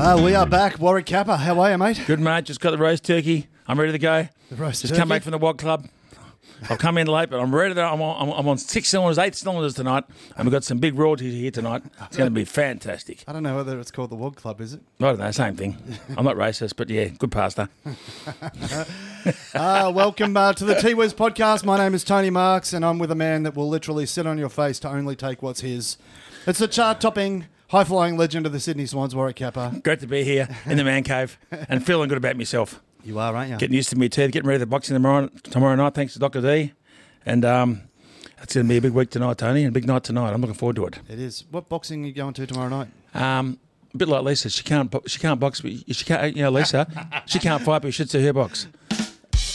Uh, we are back. Warwick Capper, how are you, mate? Good mate, just got the roast turkey. I'm ready to go. The roast just turkey? come back from the WOG Club. I've come in late, but I'm ready to. I'm on, I'm- on six cylinders, eight cylinders tonight, and we've got some big royalties here tonight. It's going to be fantastic. I don't know whether it's called the Wog Club, is it? I don't know, same thing. I'm not racist, but yeah, good pasta. Uh, welcome uh, to the T Wiz podcast. My name is Tony Marks, and I'm with a man that will literally sit on your face to only take what's his. It's the chart topping, high flying legend of the Sydney Swans, Warwick Capper. Great to be here in the man cave and feeling good about myself. You are, aren't you? Getting used to me teeth, getting ready for the boxing tomorrow, tomorrow night, thanks to Dr. D. And um, it's going to be a big week tonight, Tony, and a big night tonight. I'm looking forward to it. It is. What boxing are you going to tomorrow night? Um, a bit like Lisa, she can't she can't box, but she can't. You know, Lisa, she can't fight, but you should see her box.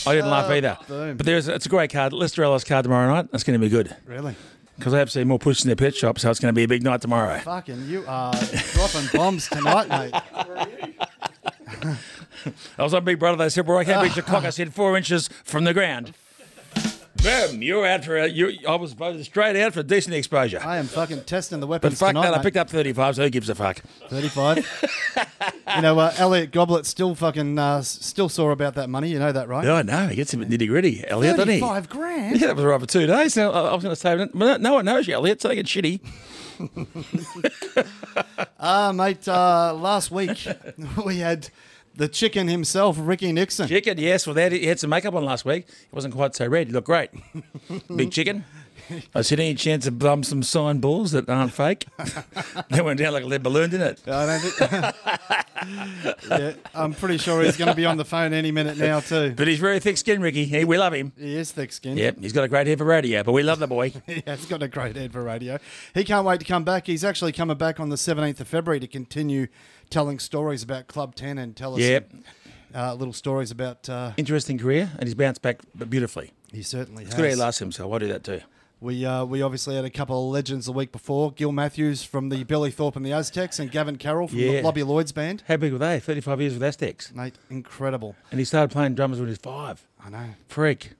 I didn't laugh either. boom. But there's it's a great card. Lester Ellis card tomorrow night. That's going to be good Really? Because I have seen more push in their pet shop, so it's going to be a big night tomorrow. Fucking, you uh, are dropping bombs tonight, mate. I was on Big Brother. They said, "Well, I can't reach the clock." I said, four inches from the ground." Boom! You're out for a. You, I was voted straight out for a decent exposure. I am fucking testing the weapons. But fuck tonight, that! I mate. picked up 35, so who gives a fuck? 35. you know, uh, Elliot Goblet still fucking uh, still sore about that money. You know that, right? Yeah, I know. He gets a bit nitty gritty, Elliot, doesn't he? 35 grand? Yeah, that was right for two days. Now, I I was going to say, no no one knows you, Elliot, so they get shitty. Ah, mate, uh, last week we had the chicken himself, Ricky Nixon. Chicken, yes. Well, had, he had some makeup on last week. He wasn't quite so red. He looked great. Big chicken. I said, any chance of bum some sign balls that aren't fake? they went down like a lead balloon, didn't it? I don't think. yeah, I'm pretty sure he's going to be on the phone any minute now too. But he's very thick skinned, Ricky. He, we love him. He is thick skinned. Yep, he's got a great head for radio, but we love the boy. He has got a great head for radio. He can't wait to come back. He's actually coming back on the 17th of February to continue telling stories about Club 10 and tell us Yep. uh, little stories about. Uh, Interesting career, and he's bounced back beautifully. he certainly It's good he has. lost himself. I do that too. We uh, we obviously had a couple of legends the week before. Gil Matthews from the Billy Thorpe and the Aztecs, and Gavin Carroll from the Yeah. Lobby Loyde's band. How big were they? 35 years with Aztecs. Mate, incredible. And he started playing drums when he was five. I know. Freak.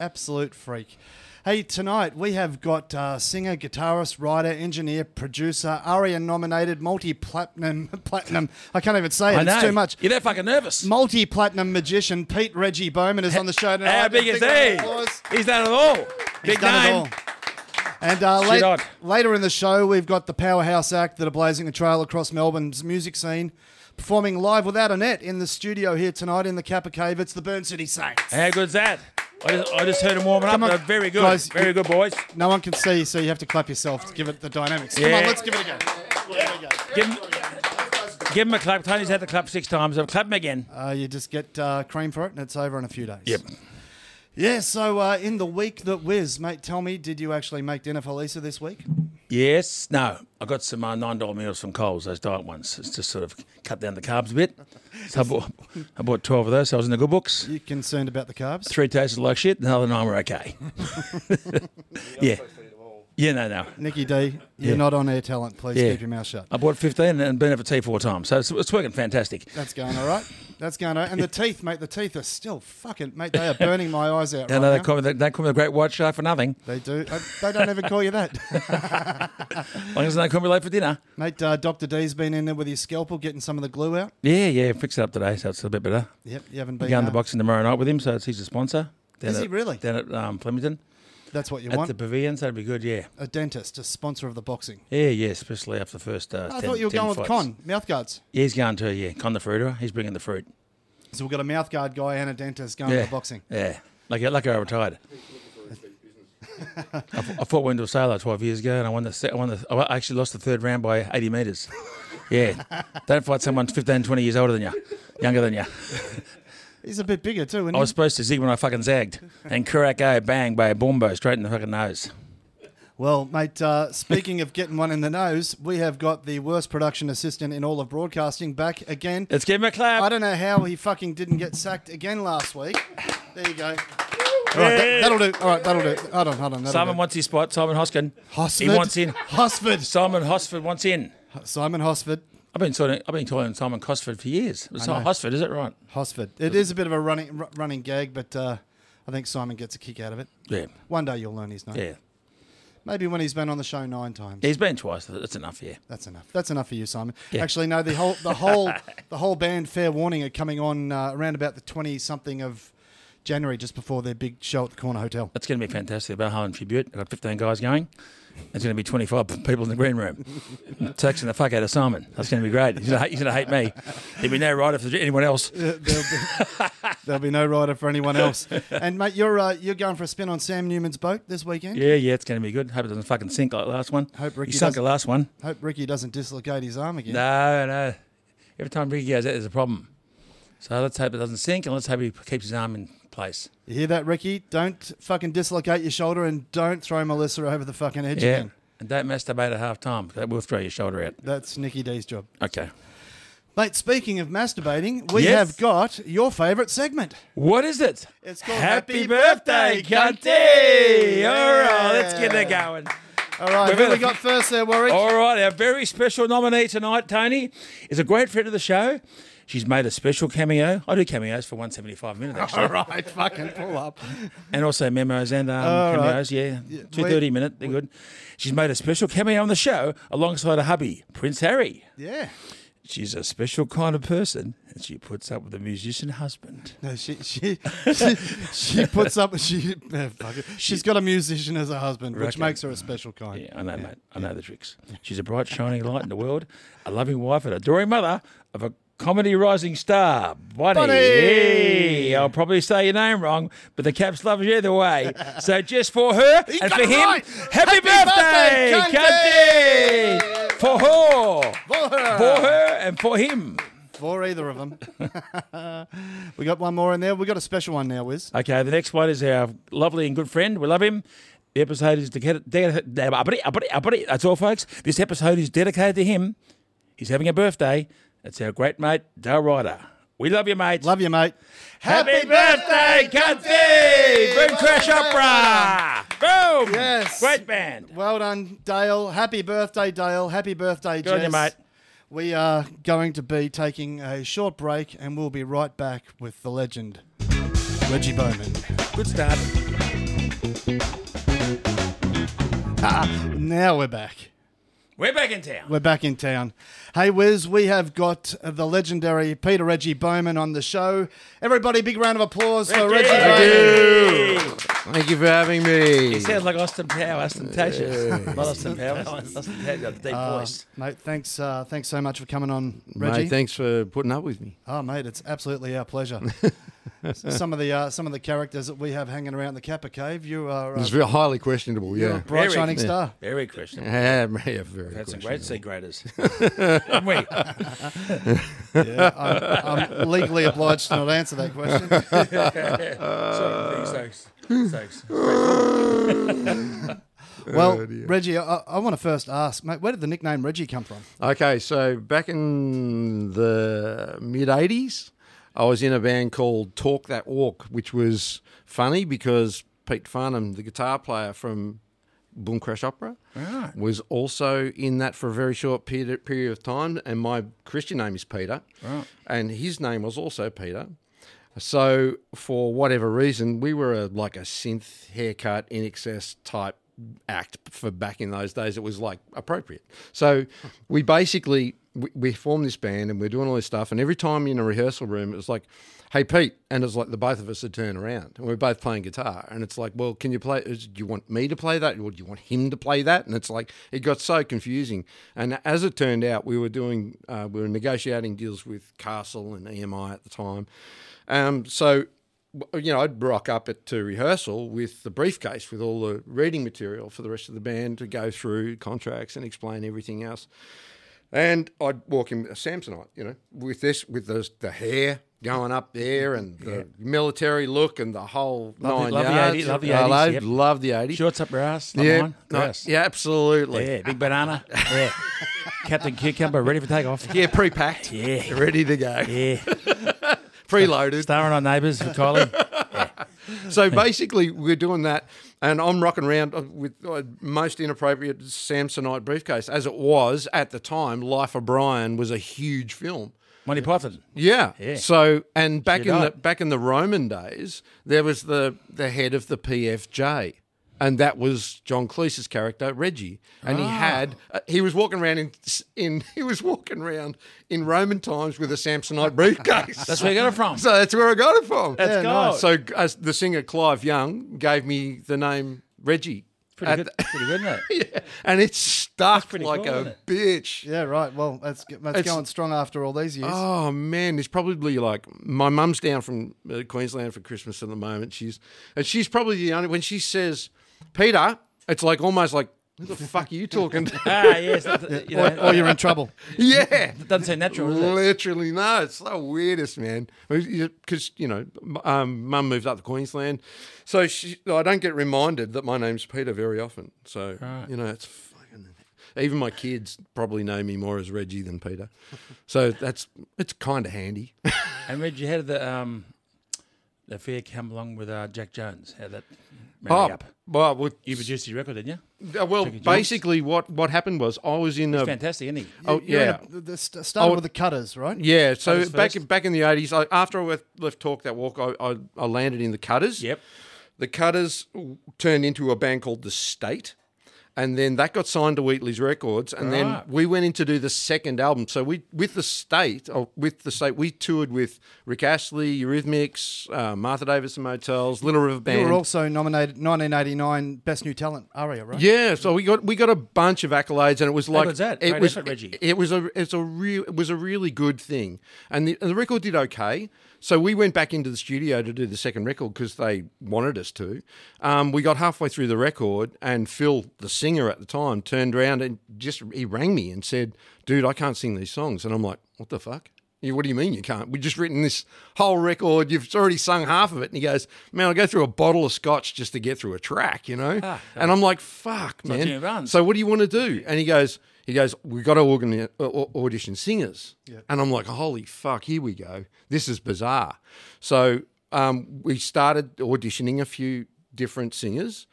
Absolute freak. Hey, tonight we have got uh, singer, guitarist, writer, engineer, producer, ARIA nominated, multi platinum, platinum. I can't even say it. I know. It's too much. You're that fucking nervous. Multi platinum magician Pete Reggie Bowman is on the show tonight. How big is he? He's done it all. He's Big done it name. all. And uh, late- later in the show, we've got the Powerhouse Act that are blazing a trail across Melbourne's music scene, performing live without a net in the studio here tonight in the Capper Cave. It's the Burn City Saints. How good's that? I just, I just heard him warming Come up. on, They're very good. guys, very good, boys. No one can see, so you have to clap yourself to give it the dynamics. Come on, let's give it a go. Go. Give him, give him a clap. Tony's had the clap six times. So clap him again. Uh, you just get uh, cream for it, and it's over in a few days. Yep. Yeah. So uh, in the week that whiz, mate, tell me, did you actually make dinner for Lisa this week? Yes. No. I got some uh, nine dollar meals from Coles. Those diet ones. It's just sort of cut down the carbs a bit. So I bought, I bought twelve of those. So I was in the good books. You concerned about the carbs? Three tasted like shit. The other nine were okay. yeah. Yeah. No. No. Nikki D, you're Yeah. not on air talent. Please Yeah. keep your mouth shut. I bought fifteen and been over tea four times. So it's, it's working fantastic. That's going all right. That's going all right. And the teeth, mate, the teeth are still fucking, mate, they are burning my eyes out. Yeah, right no, they now. call me the, they call me the Great White Shark for nothing. They do. Uh, they don't ever call you that. As long as they call me late for dinner. mate, uh, Dr. D's been in there with his scalpel getting some of the glue out. Yeah, yeah, fix it up today, so it's a bit better. Yep, you haven't been. going uh, the boxing tomorrow night with him, so it's, he's a sponsor. Down Is he really? Down at um, Flemington. That's what you At want. the pavilions, that'd be good, yeah. a dentist, a sponsor of the boxing. Yeah, yeah, especially after the first uh, I 10, thought you were 10 going with fights. Con, mouth guards. Yeah, he's going to, yeah. Con the fruiter. He's bringing the fruit. So we've got a mouth guard guy and a dentist going Yeah. to the boxing. Yeah. Like, like I retired. I, f- I fought Wendell Sailor 12 years ago, and I won the. se- I won the. I actually lost the third round by 80 metres. Yeah, don't fight someone 15, 20 years older than you, younger than you. He's a bit bigger too, isn't I was supposed to zig when I fucking zagged, and Kurako bang by a bombo straight in the fucking nose. Well, mate, uh, speaking of getting one in the nose, we have got the worst production assistant in all of broadcasting back again. Let's give him a clap. I don't know how he fucking didn't get sacked again last week. There you go. All right, that, that'll do. All right, that'll do. Hold on, hold on. that'll Simon do. wants his spot. Simon Hoskin. Hosford. He wants in. Hosford. Simon Hosford wants in. Simon Hosford. I've been talking. I've been calling Simon Cosford for years. It's not. Hosford, is it right? Hosford. It is a bit of a running r- running gag, but uh, I think Simon gets a kick out of it. Yeah. One day you'll learn his name. Yeah. Maybe when he's been on the show nine times. He's been twice. That's enough. Yeah. That's enough. That's enough for you, Simon. Yeah. Actually, no. The whole, the whole, the whole band. Fair warning are coming on uh, around about the twenty something of January, just before their big show at the Corner Hotel. That's going to be fantastic. About Harlan Tribute. I've got 15 guys going. There's going to be 25 people in the green room. Texting the fuck out of Simon. That's going to be great. He's going to hate, he's going to hate me. There'll be no if there's anyone else. Uh, there'll, be, there'll be no rider for anyone else. And mate, you're uh, you're going for a spin on Sam Newman's boat this weekend. Yeah, yeah, it's going to be good. Hope it doesn't fucking sink like the last one. Hope Ricky he sunk the last one. Hope Ricky doesn't dislocate his arm again. No, no. Every time Ricky goes out, there's a problem. So let's hope it doesn't sink and let's hope he keeps his arm in place. You hear that, Ricky? Don't fucking dislocate your shoulder and don't throw Melissa over the fucking edge Yeah. again. And don't masturbate at half time. That will throw your shoulder out. That's Nikki D's job. Okay. Mate, speaking of masturbating, we Yes. have got your favourite segment. What is it? It's called Happy, Happy birthday, Birthday, Cunty! Cunty! All right, let's get Yeah. it going. All right, We've who we got first there, Warwick? All right, our very special nominee tonight, Tony, is a great friend of the show. She's made a special cameo. I do cameos for 175 minutes, actually. All right, fucking pull up. and also memos and um, All right. cameos. Yeah, two we- minute. They're good. She's made a special cameo on the show alongside her hubby, Prince Harry. Yeah. She's a special kind of person, and she puts up with a musician husband. No, she she she, she puts up. She eh, fuck it. she's got a musician as a husband, which Reckon. makes her a special kind. Yeah, I know, mate. I know the tricks. She's a bright, shining light in the world, a loving wife, and adoring mother of a comedy rising star, Bonnie. Bonnie! I'll probably say your name wrong, but the Caps love you either way. So just for her and for him, right. happy, Happy birthday, birthday, Cunty! For her, For her. for her, and for him. For either of them. we got one more in there. We got a special one now, Wiz. Okay, the next one is our lovely and good friend. We love him. The episode is dedicated. That's all, folks. This episode is dedicated to him. He's having a birthday. It's our great mate, Dale Ryder. We love you, mate. Love you, mate. Happy birthday, Cunty! Boom Crash Opera! Boom! Yes. Great band. Well done, Dale. Happy birthday, Dale. Happy birthday, Good on you, Jess. mate. We are going to be taking a short break and we'll be right back with the legend, Reggie Bowman. Good start. Ah, Now we're back. We're back in town. We're back in town. Hey, Wiz, we have got the legendary Peter Reggie Bowman on the show. Everybody, big round of applause for Reggie Bowman. Thank you for having me. He sounds like Austin Power, Austin Tasha. Not Austin Power, Austin Tasha, got a deep Uh, voice. mate, thanks, uh, thanks so much for coming on, Reggie. Mate, thanks for putting up with me. Oh, mate, it's absolutely our pleasure. some of the uh, some of the characters that we have hanging around the Capper Cave, you are uh, It's very highly questionable, you're a yeah. bright Very- shining star. Very Christian. Yeah, yeah, very Had some questionable. great sea graders. Haven't we? Yeah, I'm, I'm legally obliged to not answer that question. Sorry, thanks, Mm. thanks. Well, Oh. Reggie, I, I want to first ask, mate, where did the nickname Reggie come from? Okay, so back in the mid 80s, I was in a band called Talk That Walk, which was funny because Pete Farnan, the guitar player from Boom Crash Opera, Right. was also in that for a very short period, period of time. And my Christian name is Peter, Right. and his name was also Peter. So for whatever reason, we were a, like a synth haircut INXS type act for back in those days. It was like appropriate. So we basically we, we formed this band and we're doing all this stuff. And every time in a rehearsal room, it was like, "Hey Pete," and it's like the both of us would turn around and we're both playing guitar. And it's like, "Well, can you play? Do you want me to play that, or do you want him to play that?" And it's like it got so confusing. And as it turned out, we were doing uh, we were negotiating deals with Castle and EMI at the time. Um, so you know, I'd rock up at to rehearsal with the briefcase with all the reading material for the rest of the band to go through contracts and explain everything else. And I'd walk in a Samsonite, you know, with this, with the, the hair going up there and the military look and the whole nine love the yards. 80s, love the I 80s, love, yep. love the 80s. Shorts up your ass. Yeah, no, yeah, absolutely. Yeah, big banana. Yeah. Captain Cucumber ready for takeoff. Yeah, pre-packed. Yeah. Ready to go. Yeah. Preloaded. Starring on Neighbours with Kylie. So basically, we're doing that, and I'm rocking around with uh, most inappropriate Samsonite briefcase, as it was at the time. Life of Brian was a huge film. Monty Python. Yeah. Yeah. So, and back Shit in the back in the Roman days, there was the the head of the PFJ. And that was John Cleese's character, Reggie, and he Ah. had uh, he was walking around in in he was walking around in Roman times with a Samsonite briefcase. That's where you got it from. So that's where I got it from. That's Yeah, gold. nice. So as the singer Clive Young gave me the name Reggie. pretty good. the- pretty good, isn't it? yeah, and it's stuck pretty like cool, a it? bitch. Yeah, right. Well, that's that's It's- going strong after all these years. Oh man, it's probably like my mum's down from uh, Queensland for Christmas at the moment. She's and she's probably the only when she says Peter, it's like almost like who the fuck are you talking to? Ah, yes. that- you or, know, or you're in trouble. yeah. it doesn't seem natural, does it? Literally, no. It's the weirdest, man. Because you know, um, mum moved up to Queensland, so she, I don't get reminded that my name's Peter very often. So you know, it's fucking. Even my kids probably know me more as Reggie than Peter, so that's it's kind of handy. And Reggie, how did the um, the affair come along with uh, Jack Jones? How that marry Oh, up? well, well, You produced his record, didn't you? uh, well, Jackie Jones? basically, what what happened was I was in a Fantastic, isn't he? oh You're yeah. a- the, the st- started Oh, with the cutters, right? Yeah, so Cutters back first. back in the eighties, after I left, left Talk That Walk, I, I, I landed in the Cutters. Yep. The Cutters turned into a band called The State, and then that got signed to Wheatley's Records, and then we went in to do the second album. So we with The State, or with The State, we toured with Rick Astley, Eurythmics, uh, Martha Davis and Motels, Little River Band. You were also nominated 1989 Best New Talent ARIA, right? Yeah, so we got we got a bunch of accolades, and it was like good's that? it Great was effort, Reggie. it was a it's a real it was a really good thing, and the, and the record did okay. So we went back into the studio to do the second record because they wanted us to. Um, we got halfway through the record, and Phil, the singer at the time, turned around and just he rang me and said, "Dude, I can't sing these songs," and I'm like, "What the fuck?" Yeah, what do you mean you can't? We've just written this whole record. You've already sung half of it. And he goes, Man, I go through a bottle of scotch just to get through a track, you know? and I'm like, Fuck, man. So what do you want to do? And he goes, he goes, we've got to organi- uh, audition singers. And I'm like, holy fuck, here we go. This is bizarre. So um, we started auditioning a few different singers.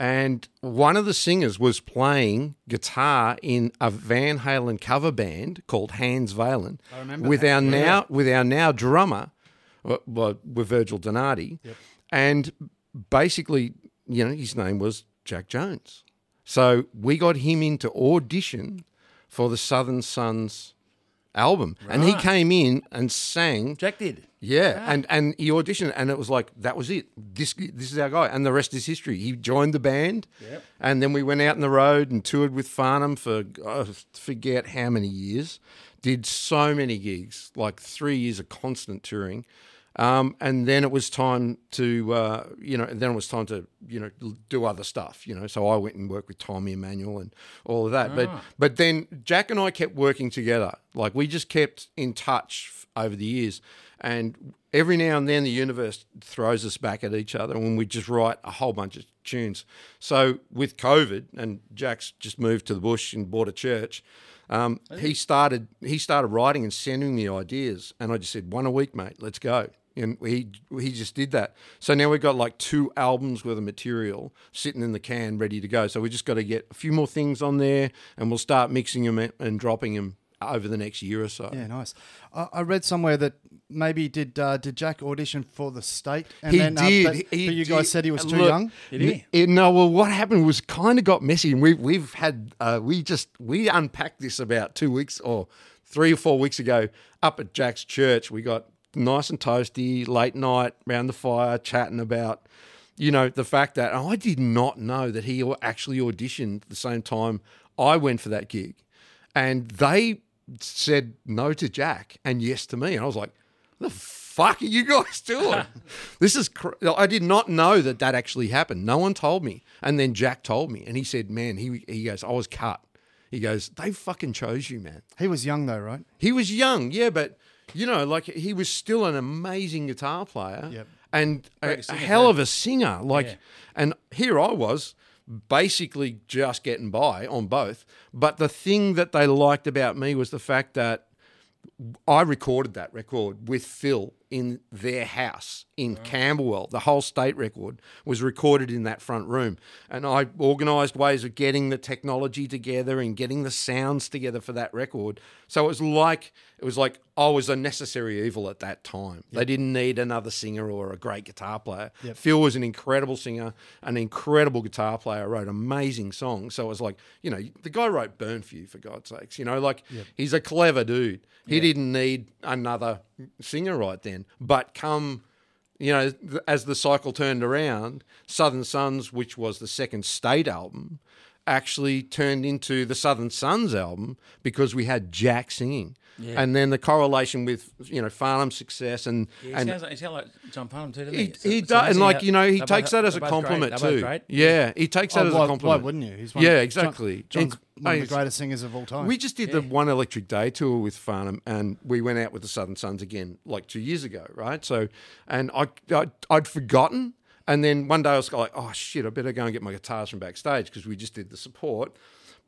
And one of the singers was playing guitar in a Van Halen cover band called Hans Valen with our now with our now drummer, uh, well, with Virgil Donati, and basically, you know, his name was Jack Jones. So we got him into audition for the Southern Sons album, and he came in and sang. Jack did. Yeah, and and he auditioned, and it was like that was it. This this is our guy, and the rest is history. He joined the band, Yep. and then we went out on the road and toured with Farnham for I forget how many years. Did so many gigs, like three years of constant touring, um, and then it was time to uh, you know, then it was time to you know do other stuff. You know, so I went and worked with Tommy Emmanuel and all of that. But but then Jack and I kept working together. Like we just kept in touch over the years. And every now and then the universe throws us back at each other and we just write a whole bunch of tunes. So with COVID, and Jack's just moved to the bush and bought a church. Um, he started he started writing and sending me ideas, and I just said one a week, mate. Let's go. And he he just did that. So now we've got like two albums worth of material sitting in the can, ready to go. So we just got to get a few more things on there, and we'll start mixing them and dropping them over the next year or so. Yeah, nice. I, I read somewhere that maybe did uh, did Jack audition for the state? And he then, uh, did. but, he but you did. guys said he was too Look, young. Did he? n- no, well, what happened was kind of got messy, and we we've had uh, we just we unpacked this about two weeks or three or four weeks ago up at Jack's church. We got nice and toasty, late night, round the fire, chatting about, you know, the fact that I did not know that he actually auditioned the same time I went for that gig. And they said no to Jack and yes to me. And I was like, the fuck are you guys doing? this is, cr- I did not know that that actually happened. No one told me. And then Jack told me. And he said, man, he, he goes, I was cut. He goes, they fucking chose you, man. He was young though, right? He was young, yeah, but you know, like he was still an amazing guitar player Yep. and a, a hell of a singer. Like, Yeah. and here I was, basically just getting by on both. But the thing that they liked about me was the fact that I recorded that record with Phil in their house in Camberwell. The whole state record was recorded in that front room. And I organised ways of getting the technology together and getting the sounds together for that record. So it was like it was like I was a necessary evil at that time. They didn't need another singer or a great guitar player. Phil was an incredible singer, an incredible guitar player, wrote amazing songs. So it was like, you know, the guy wrote Burn for You for God's sakes. You know, like he's a clever dude. He didn't need another singer right then. But come, you know, as the cycle turned around, Southern Sons, which was the second state album, actually turned into the Southern Sons album because we had Jack singing. And then the correlation with you know Farnham's success and Yeah, he, and sounds like, he sounds like John Farnham too, doesn't he, he? he It's does, and like how- you know, he takes both- that as a they're great. compliment too. great. Yeah, he takes that Oh, as a compliment. why wouldn't you? He's one Yeah, exactly. John, John's And- one of the greatest singers of all time. We just did the one electric day tour with Farnham, and we went out with the Southern Sons again, like two years ago, right? So, and I, I I'd forgotten, and then one day I was like, oh shit, I better go and get my guitars from backstage because we just did the support.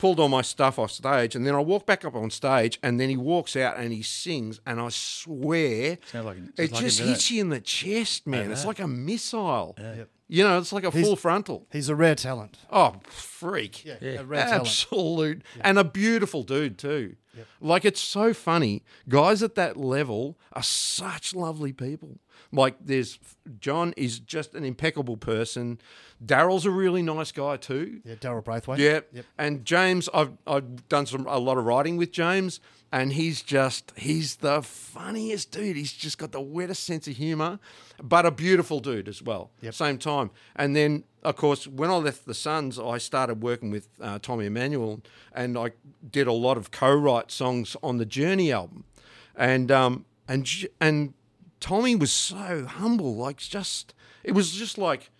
Pulled all my stuff off stage, and then I walk back up on stage, and then he walks out and he sings, and I swear, like- it like just hits you in the chest, man. It's like a missile. Yep. You know, it's like a full frontal. He's a rare talent. Oh, freak. Yeah, a rare talent. Absolute. And a beautiful dude, too. Like, it's so funny. Guys at that level are such lovely people. Like, there's John is just an impeccable person. Daryl's a really nice guy, too. Yeah, Daryl Braithwaite. Yeah. Yep. And James, I've, I've done some a lot of writing with James, and he's just he's the funniest dude. He's just got the wettest sense of humor, but a beautiful dude as well. Yep. Same time. And then, of course, when I left the Sons, I started working with uh, Tommy Emmanuel, and I did a lot of co-write songs on the Journey album, and um and and Tommy was so humble, like just it was just like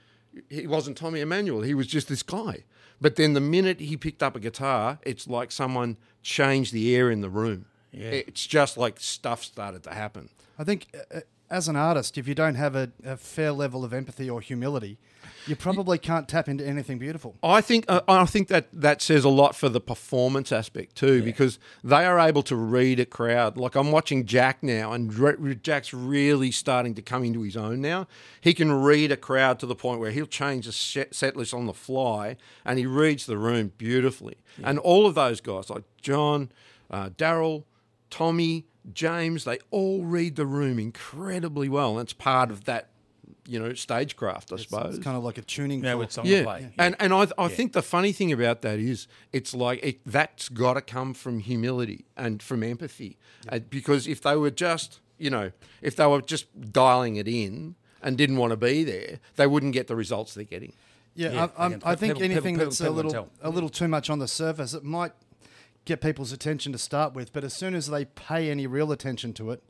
he wasn't Tommy Emmanuel. He was just this guy. But then the minute he picked up a guitar, it's like someone changed the air in the room. It's just like stuff started to happen. I think uh, as an artist, if you don't have a, a fair level of empathy or humility, you probably can't tap into anything beautiful. I think uh, I think that that says a lot for the performance aspect too, because they are able to read a crowd. Like I'm watching Jack now, and re- Jack's really starting to come into his own now. He can read a crowd to the point where he'll change the set, list on the fly, and he reads the room beautifully. And all of those guys, like John, uh, Daryl, Tommy, James, they all read the room incredibly well. And it's part of that, you know, stagecraft, I suppose. It's kind of like a tuning. Yeah, fork. with song Yeah, play. and and I I think the funny thing about that is it's like it, that's got to come from humility and from empathy, Uh, because if they were just you know if they were just dialing it in and didn't want to be there, they wouldn't get the results they're getting. Yeah, Yeah, I, I'm, I think people- anything people- that's people a little a little too much on the surface, it might get people's attention to start with. But as soon as they pay any real attention to it,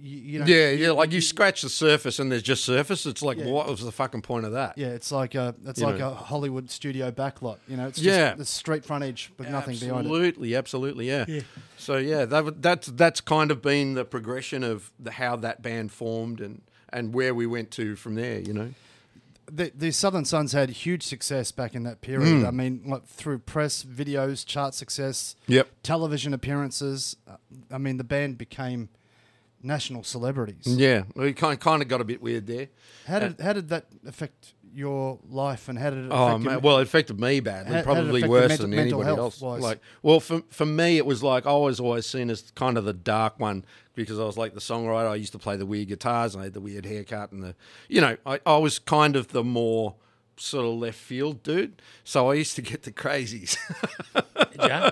you, you know, Yeah, yeah, like you scratch the surface and there's just surface. It's like what was the fucking point of that? yeah, it's like a it's You like know. a Hollywood studio backlot. You know, it's Yeah. just the street frontage with nothing behind it. Absolutely, absolutely, yeah. yeah. So yeah, that, that's that's kind of been the progression of the, how that band formed and and where we went to from there. You know. The, the Southern Sons had huge success back in that period. I mean, like through press, videos, chart success, Yep. television appearances. Uh, I mean, the band became national celebrities. Yeah, we kind kind of got a bit weird there. How did how did that affect your life, and how did it? Oh affect man, well, it affected me badly, How- how probably your worse mental- than mental anybody else. wise? Like, well, for for me, it was like I was always seen as kind of the dark one because I was like the songwriter. I used to play the weird guitars, and I had the weird haircut, and the, you know, I, I was kind of the more sort of left field dude. So I used to get the crazies Yeah.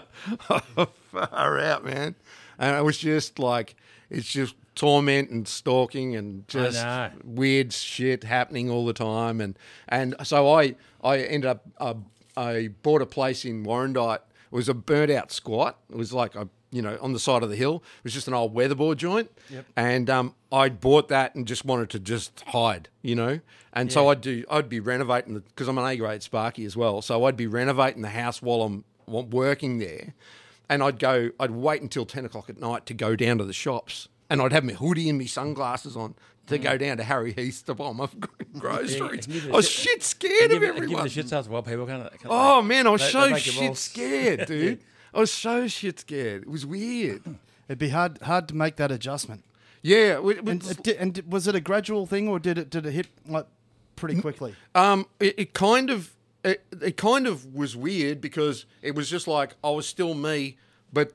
far out, man. and it was just like it's just torment and stalking and just weird shit happening all the time. And and so I I ended up uh, I bought a place in Warrandyte. It was a burnt out squat. It was like a you know on the side of the hill. It was just an old weatherboard joint. And um, I bought that and just wanted to just hide, you know. And so I'd do I'd be renovating because I'm an A grade Sparky as well. So I'd be renovating the house while I'm working there. And I'd go, I'd wait until 10 o'clock at night to go down to the shops. And I'd have my hoodie and my sunglasses on to go down to Harry Heath to buy my groceries. Mm. a I was shit- scared of give, it, give everyone. the shit starts well, people can't. can't Oh man, I was They- so shit scared, dude. I was so shit scared. It was weird. It'd be hard hard to make that adjustment. Yeah, it, And, was- it di- and was it a gradual thing, or did it did it hit like pretty quickly? Um, it, it kind of it, it kind of was weird because it was just like I was still me, but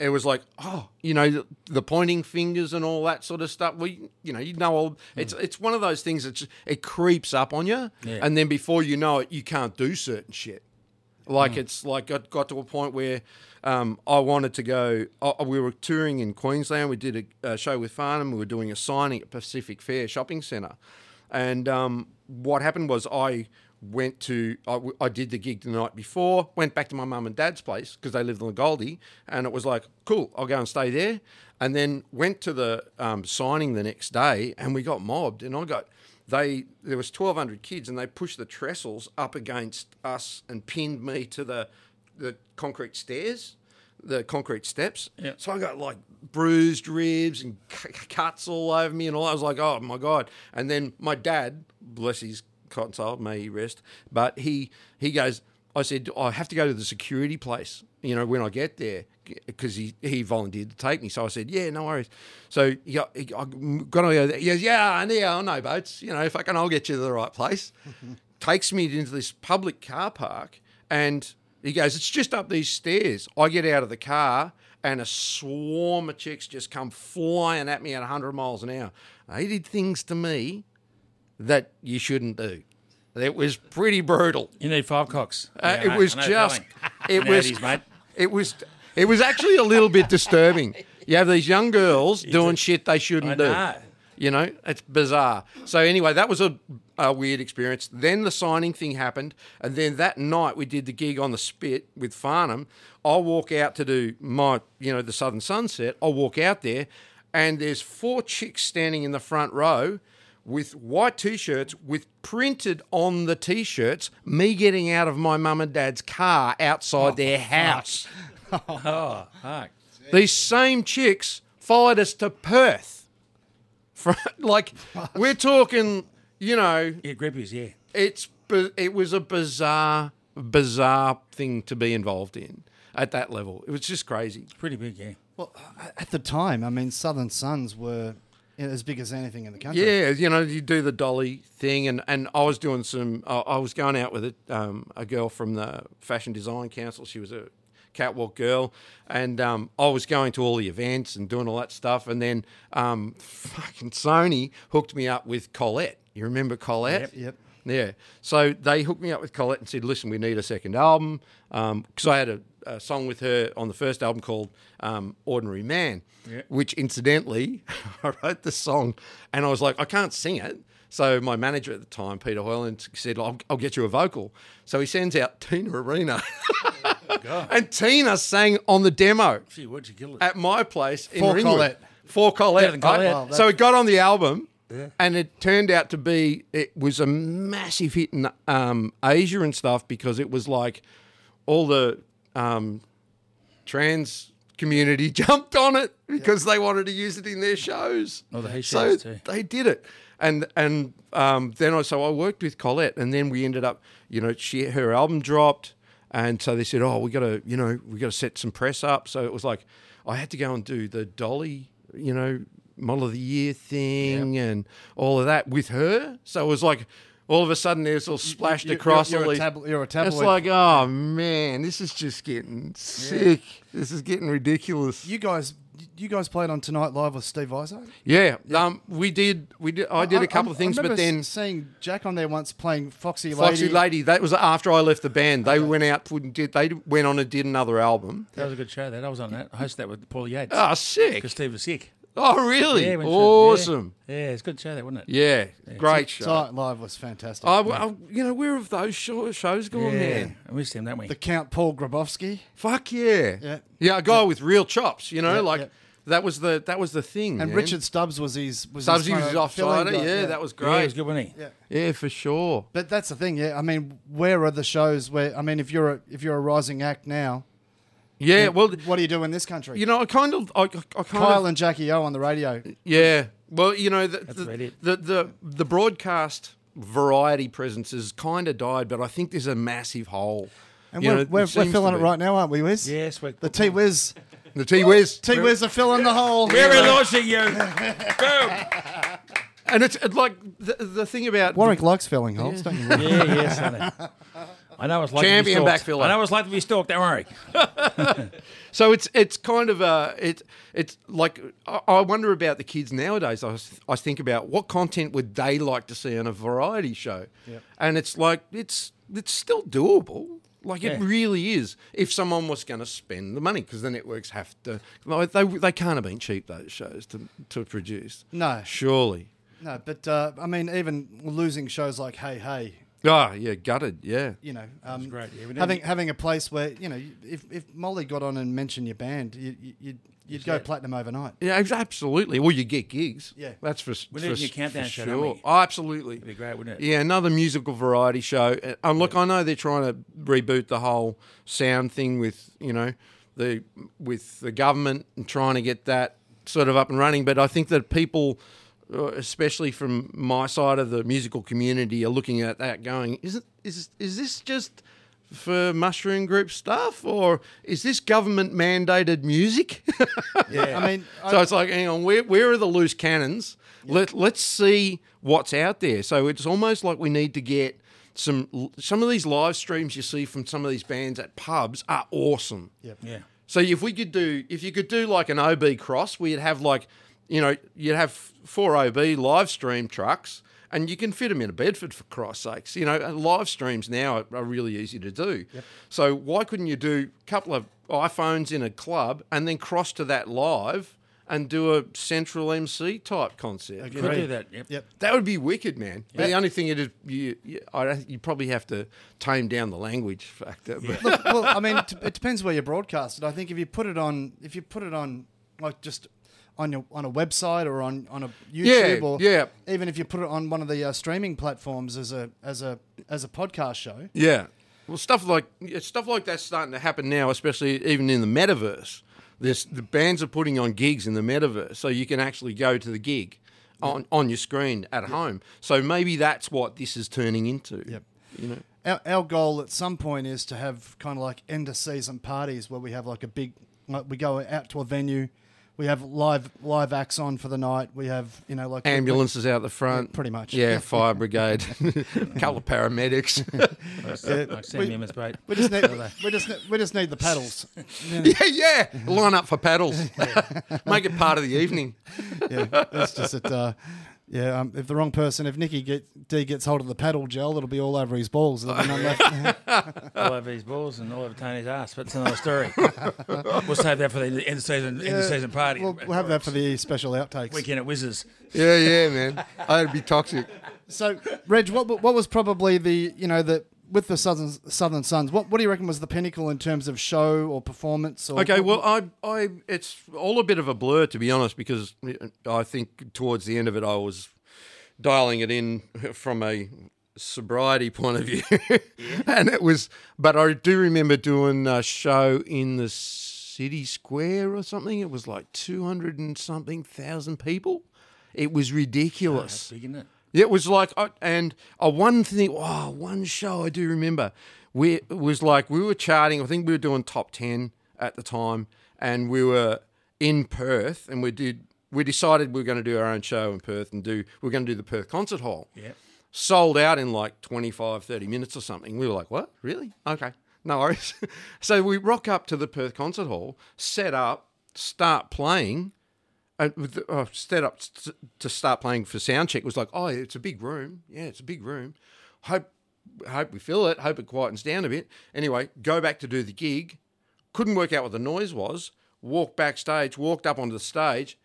it was like oh, you know, the, the pointing fingers and all that sort of stuff. We, you know, you know, all, it's it's one of those things that just, it creeps up on you, Yeah. and then before you know it, you can't do certain shit. Like it's like got got to a point where um, I wanted to go. Uh, we were touring in Queensland. We did a, a show with Farnham. We were doing a signing at Pacific Fair Shopping Centre, and um, what happened was I went to I did the gig the night before. Went back to my mum and dad's place because they lived on the Goldie, and it was like cool. I'll go and stay there, and then went to the um, signing the next day, and we got mobbed, and I got they there was 1200 kids and they pushed the trestles up against us and pinned me to the the concrete stairs the concrete steps. Yep. so i got like bruised ribs and c- cuts all over me and all i was like oh my god. And then my dad bless his cotton soul may he rest but he he goes i said i have to go to the security place you know when i get there because he, he volunteered to take me so i said yeah no worries so he got, he, i got to go there he goes yeah i know i know boats you know fucking i'll get you to the right place takes me into this public car park and he goes, It's just up these stairs. I get out of the car and a swarm of chicks just come flying at me at 100 miles an hour. They did things to me that you shouldn't do. It was pretty brutal. You need five cocks. Uh, Yeah, it mate, was just, it was, mate. it was, it was actually a little bit disturbing. You have these young girls doing shit they shouldn't I do. know. You know, it's bizarre. So anyway, that was a, a weird experience. Then the signing thing happened, and then that night we did the gig on the Spit with Farnham. I'll walk out to do my, you know, the Southern Sunset. I'll walk out there, and there's four chicks standing in the front row with white t-shirts with printed on the t-shirts me getting out of my mum and dad's car outside oh, their house. Oh, fuck. These same chicks followed us to Perth. From, like we're talking, you know, Yeah, grippies, yeah. it's it was a bizarre, bizarre thing to be involved in at that level. It was just crazy. Pretty big, yeah. Well, at the time, I mean, Southern Sons were as big as anything in the country. Yeah, you know, you do the dolly thing, and, and I was doing some. I I was going out with a, um, a girl from the Fashion Design Council. She was a catwalk girl, and um, I was going to all the events and doing all that stuff. And then um, fucking Sony hooked me up with Colette. You remember Colette? Yep. Yeah. So they hooked me up with Colette and said, "Listen, we need a second album," because I had a, a song with her on the first album called um, "Ordinary Man," which incidentally, I wrote the song, and I was like, I can't sing it. So my manager at the time, Peter Hoyland, said, "I'll, I'll get you a vocal." So he sends out Tina Arena, and Tina sang on the demo Gee, what'd you kill it? at my place in For Ringwood. Colette. For Colette. Better Colette. right? Wow, so it got on the album, and it turned out to be it was a massive hit in um, Asia and stuff because it was like all the um, trans community jumped on it because they wanted to use it in their shows. Oh, the he so too. they did it. And and um, then I so I worked with Colette, and then we ended up, you know, she her album dropped, and so they said, oh, we got to, you know, we got to set some press up. So it was like I had to go and do the Dolly, you know, model of the year thing and all of that with her. So it was like all of a sudden there's all splashed you- across you're- all you're a these- tablo- you're a It's like, oh man, this is just getting sick. This is getting ridiculous. You guys you guys played on Tonight Live with Steve Iso? Yeah, um, we did. We did. I did a couple I- of things, I but then seeing Jack on there once playing Foxy Lady. Foxy Lady. That was after I left the band. They went out and did. They went on and did another album. That was a good show. That I was on that. I hosted that with Paul Yates Oh, sick! because Steve was sick. Oh, really? Yeah, we went awesome. Yeah, yeah, it's a good show, that wasn't it? Yeah, great show. Tonight Live was fantastic. I, I- you know, where have those show, shows gone, man? I missed him, don't we? the Count Paul Grabowsky. Fuck yeah, Yeah. yeah. A guy with real chops. You know, Yeah, like yeah. that was the that was the thing. And man. Richard Stubbs was his was Stubbs his was kind of offsider. filling Yeah, that was great. yeah, he great. was good, wasn't he? Yeah. Yeah, for sure. But that's the thing, yeah. I mean, where are the shows where? I mean, if you're a if you're a rising act now, Yeah, well, what do you do in this country? you know, I kind of, I, I kind Kyle of, and Jackie O on the radio. yeah. Well, you know, the That's the, about the, the the broadcast variety presence has kind of died, but I think there's a massive hole. And You we're, know, we're, we're filling it right now, aren't we, Wiz? Yes, we're, The T Wiz. The T Wiz. T Wiz are filling the hole. we're launching you. Boom. And it's it's like the, the thing about Warwick likes filling holes, don't you? Wiz? Yeah, yes, I know. I know it's like Champion to be stalked. backfiller. I know it's like to be stalked. Don't worry. So it's it's kind of uh it it's like I, I wonder about the kids nowadays. I, I think about what content would they like to see on a variety show, and it's like it's it's still doable. Like it really is. If someone was going to spend the money, because the networks have to, like, they they can't have been cheap those shows to to produce. No. surely. No, but uh, I mean, even losing shows like Hey Hey, Ah, yeah, gutted. Yeah, you know, um, great, yeah, we having never- having a place where you know, if if Molly got on and mentioned your band, you, you, you'd you'd go platinum overnight. yeah, absolutely. Well, you get gigs. Yeah. that's for We for, need a new for countdown show, sure. we? Oh, absolutely. It'd be great, wouldn't it? Yeah, another musical variety show. Uh, And look, I know they're trying to reboot the whole sound thing with you know the with the government and trying to get that sort of up and running. But I think that people, Uh, especially from my side of the musical community, are looking at that going, is it is is this just for mushroom group stuff or is this government mandated music? Yeah. I mean, So I, it's like, hang on, where, where are the loose cannons? Let, let's see what's out there. So it's almost like we need to get some some of these live streams you see from some of these bands at pubs are awesome. yeah. So if we could do, if you could do like an OB cross, we'd have like, you know, you'd have four OB live stream trucks, and you can fit them in a Bedford for Christ's sakes. You know, live streams now are, are really easy to do. So why couldn't you do a couple of iPhones in a club and then cross to that live and do a central MC type concept? I could do that. Yep. yep. That would be wicked, man. But the only thing it is, you, you, I don't, you probably have to tame down the language factor. But Look, well, I mean, it it depends where you broadcast it. I think if you put it on, if you put it on, like just on your on a website or on on a YouTube Yeah, or yeah. even if you put it on one of the uh, streaming platforms as a as a as a podcast show. Yeah. Well, stuff like stuff like that's starting to happen now, especially even in the metaverse. There's the bands are putting on gigs in the metaverse, so you can actually go to the gig on, on your screen at home. So maybe that's what this is turning into. Yep. You know. Our, our goal at some point is to have kind of like end of season parties where we have like a big, like we go out to a venue, we have live live acts on for the night. We have you know like Ambulances out the front. Yeah, pretty much. Yeah, fire brigade, a couple of paramedics. Like Sam we- Newman's great. We just need we just ne- we just need the paddles. yeah, yeah. Line up for paddles. Make it part of the evening. yeah, it's just that. Uh, yeah, um, if the wrong person, if Nicky get, D gets hold of the paddle gel, it'll be all over his balls. There'll be none left. all over his balls and all over Tony's ass. But it's another story. we'll save that for the end of season, end of season party. We'll, we'll have that for the special outtakes. weekend at Whizzes. Yeah, yeah, man. I'd be toxic. So, Reg, what what was probably the you know the with the Southern Southern Sons? What what do you reckon was the pinnacle in terms of show or performance? Or Okay, well, I, I, it's all a bit of a blur to be honest, because I think towards the end of it, I was dialing it in from a sobriety point of view, and it was. But I do remember doing a show in the city square or something. It was like two hundred and something thousand people. It was ridiculous. That's big, isn't it? It was like, uh, and uh, one thing, wow, one show I do remember, we it was like we were charting. I think we were doing top ten at the time, and we were in Perth, and we did. We decided we were going to do our own show in Perth and do. We are going to do the Perth Concert Hall. Yeah. Sold out in like 25, 30 minutes or something. We were like, what? Really? Okay. No worries. so we rock up to the Perth Concert Hall, set up, start playing, Uh, and oh, set up t- to start playing for sound check was like, oh, it's a big room. Yeah, it's a big room. Hope hope we fill it. Hope it quietens down a bit. Anyway, go back to do the gig. Couldn't work out what the noise was. Walked backstage. Walked up onto the stage,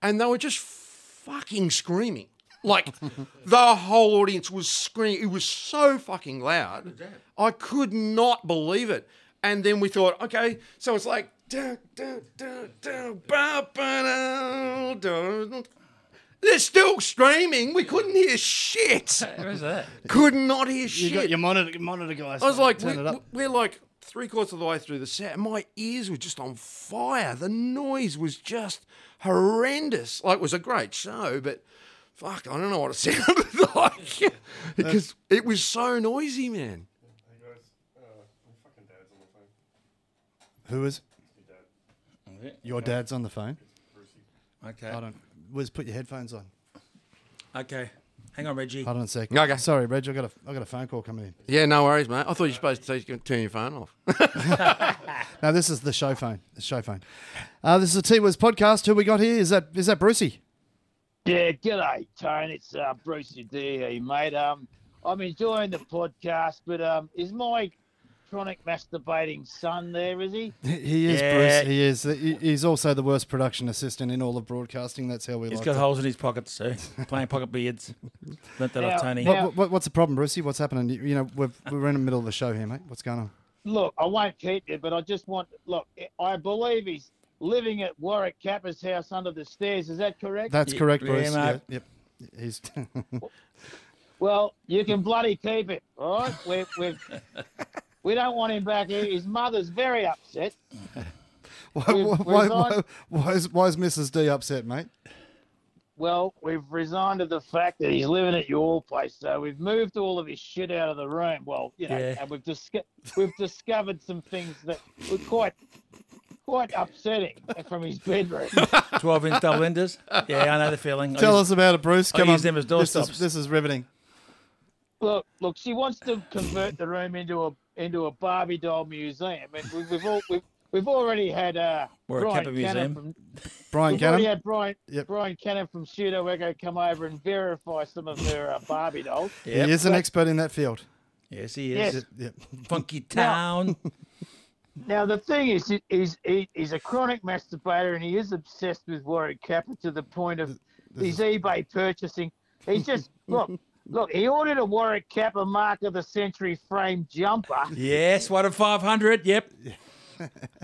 and they were just fucking screaming. Like the whole audience was screaming. It was so fucking loud. I could not believe it. And then we thought, okay, so it's like. Dun, dun, dun, dun, ba, ba, dun, dun. They're still screaming. We couldn't hear shit. Where's that? Could not hear shit. You got your monitor, monitor guys. I was like, turn we, it up. we're like three quarters of the way through the set, and my ears were just on fire. The noise was just horrendous. Like, it was a great show, but fuck, I don't know what it sounded like because it was so noisy, man. Who is? Your dad's on the phone. Okay. I don't. Wiz, put your headphones on. Okay. Hang on, Reggie. Hold on a sec. Okay. Sorry, Reg. I got a I got a phone call coming in. Yeah, no worries, mate. I thought you were supposed to say- turn your phone off. No, this is the show phone. The show phone. Uh, this is a T Wiz podcast. Who we got here? Is that is that Brucey? Yeah, g'day, Tone. It's uh, Brucey D here, mate. Um, I'm enjoying the podcast, but um, is my chronic masturbating son there? Is he? He is Yeah. Bruce. He is. He's also the worst production assistant in all of broadcasting. That's how we He's like got it. He's got holes in his pockets, too. Playing pocket beards. Learnt that Now- off Tony. now- What, what, what's the problem, Brucey? What's happening? You, you know, we've, we're in the middle of the show here, mate. What's going on? Look, I won't keep you, but I just want look. I believe he's living at Warwick Capper's house under the stairs. Is that correct? That's Yeah, correct, yeah, Bruce. mate. Yep. yep. He's. Well, you can bloody keep it, all right? We we we don't want him back here. His mother's very upset. why, We've why, why, why, why is, why is Mrs. D upset, mate? Well, we've resigned to the fact that he's living at your place, so we've moved all of his shit out of the room. Well, you know, Yeah. and we've disco- we've discovered some things that were quite quite upsetting from his bedroom. 12 inch double enders. Yeah, I know the feeling. Tell used- us about it, Bruce. I Come on. use them as this, is, doorstops. this is riveting. look, look, she wants to convert the room into a into a Barbie doll museum, and we've, we've all we've, we've already had uh, Or a Brian Capper Canham museum. from Brian We've already Canham. had Brian, Yep. Brian Canham from Pseudo Echo come over and verify some of their uh, Barbie dolls. Yep. He is an But- expert in that field. Yes, he Yes. is. Yep. Funky town. Now the thing is, he- he's he, he's a chronic masturbator and he is obsessed with Warwick Capper to the point of his eBay purchasing. He's just look, look. He ordered a Warwick Capper Mark of the Century frame jumper. yes, one of 500. Yep.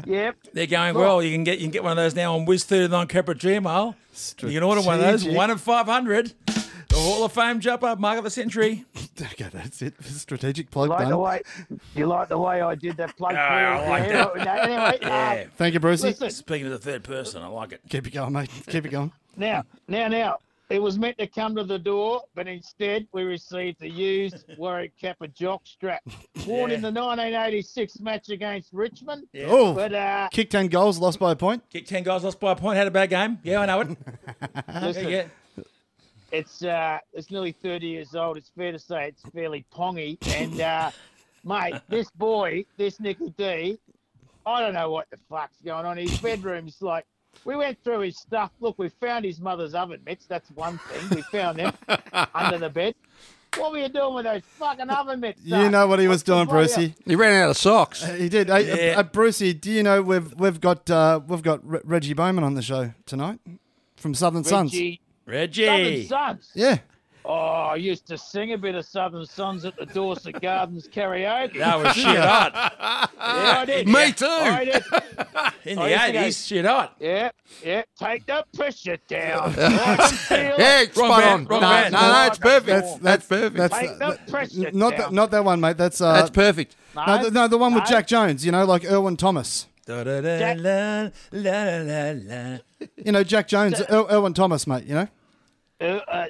Yep. They're going well. You can get you can get one of those now on Wiz 39 corporate Gmail. You can order one of those. One of 500. The Hall of Fame jumper, Mark of the Century. Okay, that's it. Strategic plug Like the way you like the way I did that plug. Yeah, I like you? that. No, anyway, Yeah. uh, Thank you, Brucey. listen. Speaking to the third person, I like it. Keep it going, mate. Keep it going. Now, now, now, it was meant to come to the door, but instead we received the used Warwick Capper jock strap worn in the 1986 match against Richmond. Oh, But uh, kick 10 goals, lost by a point. Kick 10 goals, lost by a point, had a bad game. Yeah, I know it. listen, yeah. it's uh, it's nearly 30 years old. It's fair to say it's fairly pongy. And uh, mate, this boy, this Nicky D, I don't know what the fuck's going on. His bedroom's like. We went through his stuff. Look, we found his mother's oven mitts. That's one thing. We found them under the bed. What were you doing with those fucking oven mitts? You son? know what he was What's doing, Brucey. He ran out of socks. Uh, He did. Hey, Yeah. uh, uh, Brucey, do you know we've we've got uh, we've got Re- Reggie Bowman on the show tonight from Southern Sons. Reggie, Reggie. Southern Sons. Yeah, Oh, I used to sing a bit of Southern Sons at the Dorset Gardens karaoke. That was shit hot. yeah, I did. Me too. I did. In I the used to go- 80s, shit hot. Yeah, yeah. Take the pressure down. I can feel it. Yeah, it's spot on. wrong no, band. no, no, it's perfect. That's- That's, perfect. That's Take the pressure not down. that not that one, mate. That's uh, That's perfect. No, no, the, no, the one with no. Jack Jones. You know, like Irwin Thomas. Da, da, da, Jack- la, la, la, la. You know, Jack Jones, er, Irwin Thomas, mate. You know, Uh, uh,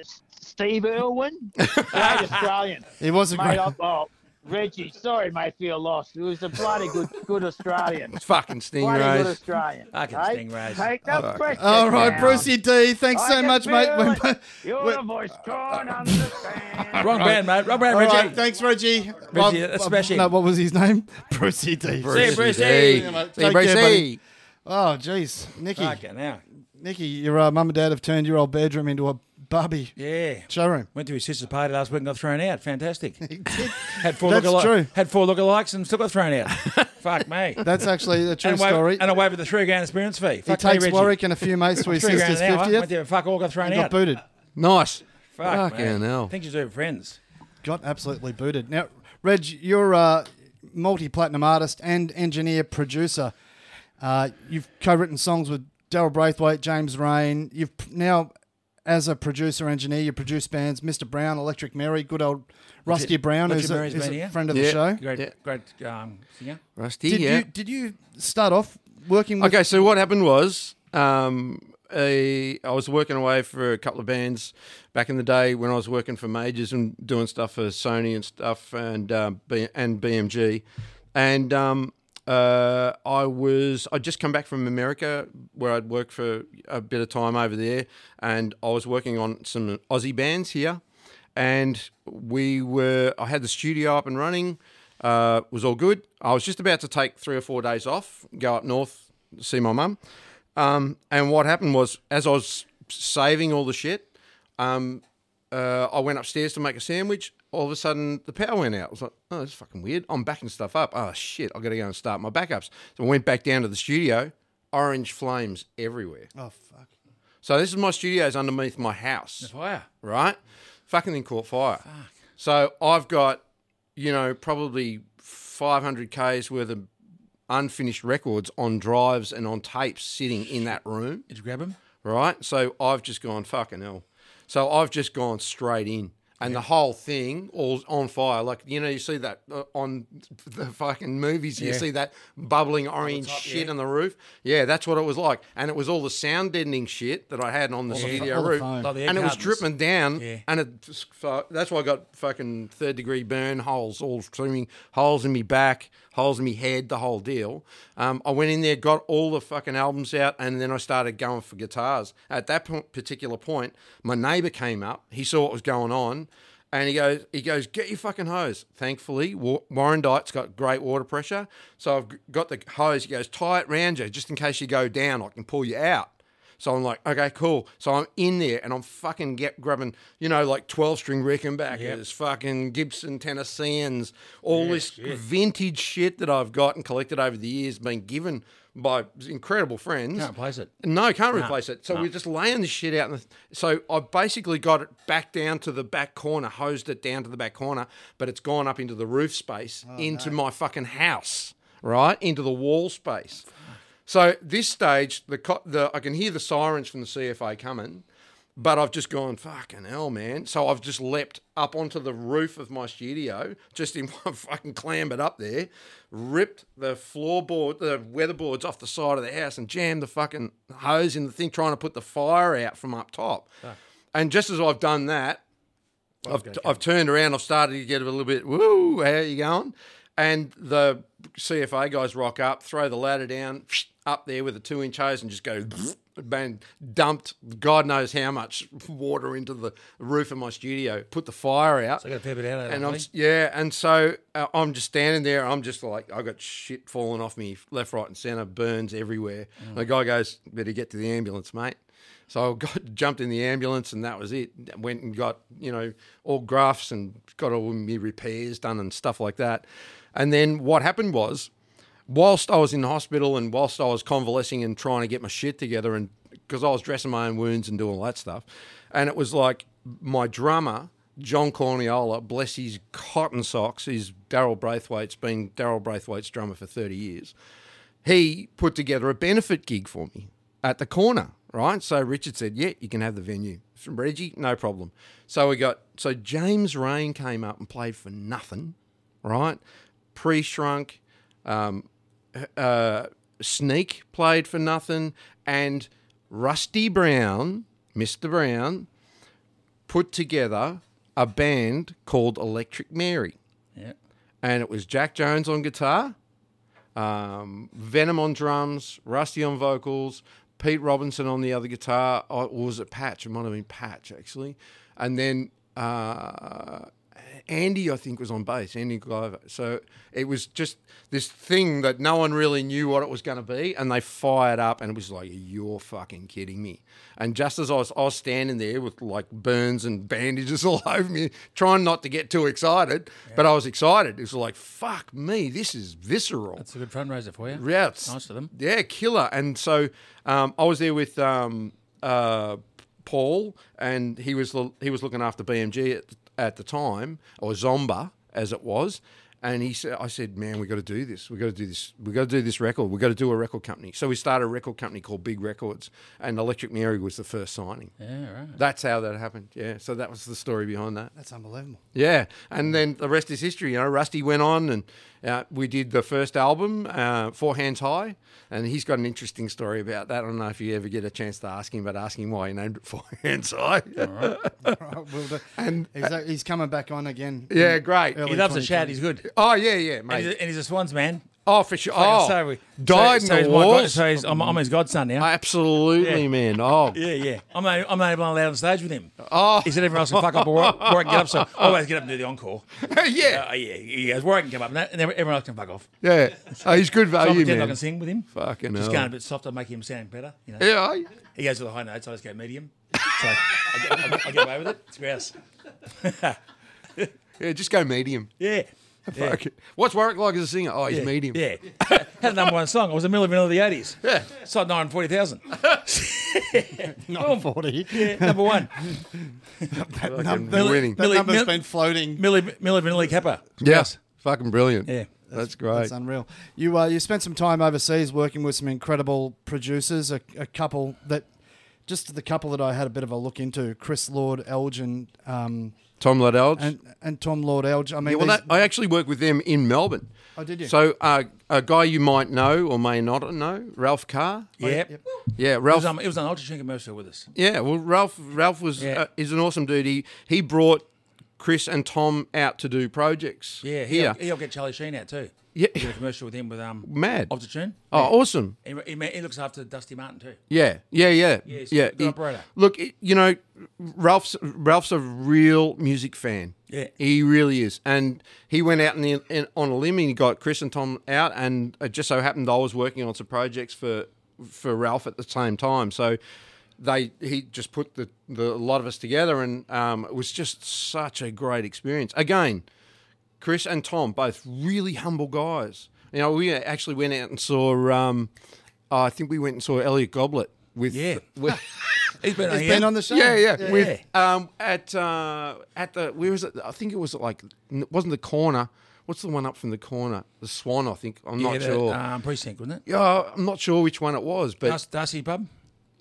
Steve Irwin, great Australian. he was a Mate, great. I, oh, Reggie, sorry, mate, for your loss. He was a bloody good, good Australian. It's fucking Bloody good stingrays. Australian. Fucking eh? stingrays. Take the pressure All right, down. Brucey D. Thanks I so can much, mate. feel We're- it. Your voice can't understand. Wrong band, mate. Wrong band, All Reggie. right, thanks, Reggie. Reggie, that's smashing. No, what was his name? Brucey D. See you, Brucey. See Yeah, mate. you, Take care, Brucey. Oh, jeez, Nicky, Fucking hell. Nicky, your uh, mum and dad have turned your old bedroom into a Barbie Yeah. showroom. Went to his sister's party last week and got thrown out. Fantastic. had four That's lookalike- true. Had four lookalikes and still got thrown out. Fuck me. That's actually a true and, wave, story. and I waived the three grand experience fee. he Fuck me, takes Reggie. Warwick and a few mates to his Three grand sister's an hour. Went fiftieth. there, fuck all got thrown and got out. booted. Nice. Fuck, Fucking man. hell. Things you do with friends. Got absolutely booted. Now, Reg, you're a multi-platinum artist and engineer producer. Uh, you've co-written songs with Daryl Braithwaite, James Reyne. You've p- now, as a producer engineer, you produce bands Mr. Brown, Electric Mary, good old Rusty Brown, Electric who's a, Mary's a friend of Yeah. the show. Great, Yeah. great um, singer. Rusty, Did yeah. you did you start off working with Okay, so what happened was um, a, I was working away for a couple of bands back in the day when I was working for majors and doing stuff for Sony and stuff and um, B, and BMG, and um, uh, I was I just come back from America where I'd worked for a bit of time over there, and I was working on some Aussie bands here, and we were I had the studio up and running. Uh, was all good. I was just about to take three or four days off, go up north, see my mum. Um, and what happened was, as I was saving all the shit, um, uh, I went upstairs to make a sandwich. All of a sudden, the power went out. I was like, oh, that's fucking weird. I'm backing stuff up. Oh, shit. i got to go and start my backups. So I went back down to the studio. Orange flames everywhere. Oh fuck! So this is my studio. studio's underneath my house Fire. right? Fucking thing caught fire. Fuck. So I've got, you know, probably 500 Ks worth of unfinished records on drives and on tapes sitting in that room, Did you grab him? right? So I've just gone, fucking hell. So I've just gone straight in. And the whole thing all on fire, like you know, you see that uh, on the fucking movies. You Yeah. see that bubbling orange shit yeah. on the roof. Yeah, that's what it was like. And it was all the sound deadening shit that I had on the studio the roof foam. Like the and it was dripping down, Yeah. and it that's why I got fucking third degree burn holes, all swimming holes in me back, holes in my head, the whole deal. Um, I went in there, got all the fucking albums out, and then I started going for guitars. At that particular point, my neighbour came up. He saw what was going on. And he goes, he goes, get your fucking hose. Thankfully, Wa- Warrandyte's got great water pressure, so I've got the hose. He goes, tie it round you, just in case you go down, I can pull you out. So I'm like, okay, cool. So I'm in there and I'm fucking get grabbing, you know, like 12 string Rickenbackers, fucking Gibson Tennesseans, all this vintage shit that I've got and collected over the years, been given by incredible friends. Can't replace it. No, can't replace it. So we're just laying this shit out. In the, so I basically got it back down to the back corner, hosed it down to the back corner, but it's gone up into the roof space, oh, into my fucking house, right? Into the wall space. So this stage, the, co- the I can hear the sirens from the CFA coming, but I've just gone fucking hell, man. So I've just leapt up onto the roof of my studio, just in one fucking clambered up there, ripped the floorboard, the weatherboards off the side of the house, and jammed the fucking hose in the thing, trying to put the fire out from up top. Ah. And just as I've done that, I've, I've turned around. I've started to get a little bit, woo, how you going? And the CFA guys rock up, throw the ladder down, up there with a two inch hose and just go, bang, dumped God knows how much water into the roof of my studio, put the fire out. So I got bit out. And I'm yeah, and so uh, I'm just standing there. I'm just like I got shit falling off me left, right, and centre, burns everywhere. The guy goes, "Better get to the ambulance, mate." So I got jumped in the ambulance, and that was it. Went and got you know all grafts and got all my repairs done and stuff like that. And then what happened was, whilst I was in the hospital and whilst I was convalescing and trying to get my shit together, and because I was dressing my own wounds and doing all that stuff, and it was like my drummer. John Corniola, bless his cotton socks, he's Daryl Braithwaite's been Daryl Braithwaite's drummer for 30 years. He put together a benefit gig for me at the corner, right? So Richard said, Yeah, you can have the venue. From Reggie, no problem. So we got so James Reyne came up and played for nothing, right? Pre shrunk, um, uh, Sneak played for nothing, and Rusty Brown, Mr. Brown, put together a band called Electric Mary. Yeah. And it was Jack Jones on guitar, um, Venom on drums, Rusty on vocals, Pete Robinson on the other guitar. Or was it Patch? It might have been Patch, actually. And then uh, Andy, I think, was on bass. Andy Glover. So it was just this thing that no one really knew what it was going to be, and they fired up, and it was like, "You're fucking kidding me!" And just as I was, I was standing there with like burns and bandages all over me, trying not to get too excited, but I was excited. It was like, "Fuck me, this is visceral." That's a good fundraiser for you. Yeah, it's- Nice of them. Yeah, killer. And so um, I was there with um, uh, Paul, and he was he was looking after BMG at, at the time, or Zomba as it was. And he said, "I said, man, we got to do this. We got to do this. We got to do this record. We got to do a record company." So we started a record company called Big Records, and Electric Mary was the first signing. Yeah, right. That's how that happened. Yeah. So that was the story behind that. That's unbelievable. Yeah, and then the rest is history. You know, Rusty went on, and uh, we did the first album, uh, Four Hands High, and he's got an interesting story about that. I don't know if you ever get a chance to ask him, but ask him why he named it Four Hands High. Right, will do. And- he's, uh, he's coming back on again. yeah, great. He loves to shout. 2020. He's good. Oh yeah, yeah, And he's, a, and he's a Swans man. Oh, for sure. Oh, so died so, in so the my god- wars. so he's, I'm, I'm his godson now. Absolutely, Yeah. man. Oh, yeah, yeah. I'm not, I'm not even allowed on stage with him. oh, He said everyone else can fuck up or I can get up. So I always get up and do the encore. yeah, Uh, yeah, he goes, where I can come up, and that- and everyone else can fuck off. yeah. Oh, he's good So value, pretend I can sing with him. Fucking Just hell. going a bit softer, make him sound better. You know. Yeah, I- He goes to the high notes, I just go medium. So I get, I, I get away with it. It's grouse. yeah. Just go medium. Yeah. Yeah. Fuck it. What's Warwick like as a singer? Oh, he's yeah. medium. Yeah. Had a number one song. It was a middle of the 80s. Yeah. Sold 940,000. Not 40. Yeah, number one. Fucking That- winning. That Millie- number's Mil- been floating. Millie, Milli Vanilli Capper. Yes. Fucking brilliant. Yeah. That's great. That's unreal. You uh, you spent some time overseas working with some incredible producers. A, a couple that, just the couple that I had a bit of a look into: Chris Lord-Alge um, Tom Liddell. and and Tom Lord-Alge. I mean, Yeah, well, that, I actually work with them in Melbourne. Oh, did you? So, uh, a guy you might know or may not know, Ralph Carr. Yep. Yep. Yeah, It was, Ralph. um, it was an Ultra commercial with us. yeah, well, Ralph. Ralph was Yeah. uh, is an awesome dude. He he brought Chris and Tom out to do projects. Yeah, here. he'll, he'll get Charlie Sheen out too. Yeah. Did a commercial with him with um Mad. Optitune. Oh, awesome. He, he, ma- he looks after Dusty Martin too. Yeah, yeah, yeah, Yeah, he's a good operator. Look, it- you know, Ralph's Ralph's a real music fan. Yeah. he really is. And he went out and, and on a limb and he got Chris and Tom out, and it just so happened I was working on some projects for for Ralph at the same time. So they he just put the, the a lot of us together, and um, it was just such a great experience. Again, Chris and Tom, both really humble guys. You know, we actually went out and saw. Um, I think we went and saw Elliot Goblet with. Yeah. with He's been, He's on been on the show. yeah, yeah, with um at uh at the where was it? I think it was like it wasn't the corner. What's the one up from the corner? The Swan, I think. I'm Yeah, not the, sure. Um, precinct, wasn't it? yeah, I'm not sure which one it was, but Darcy, Darcy Pub.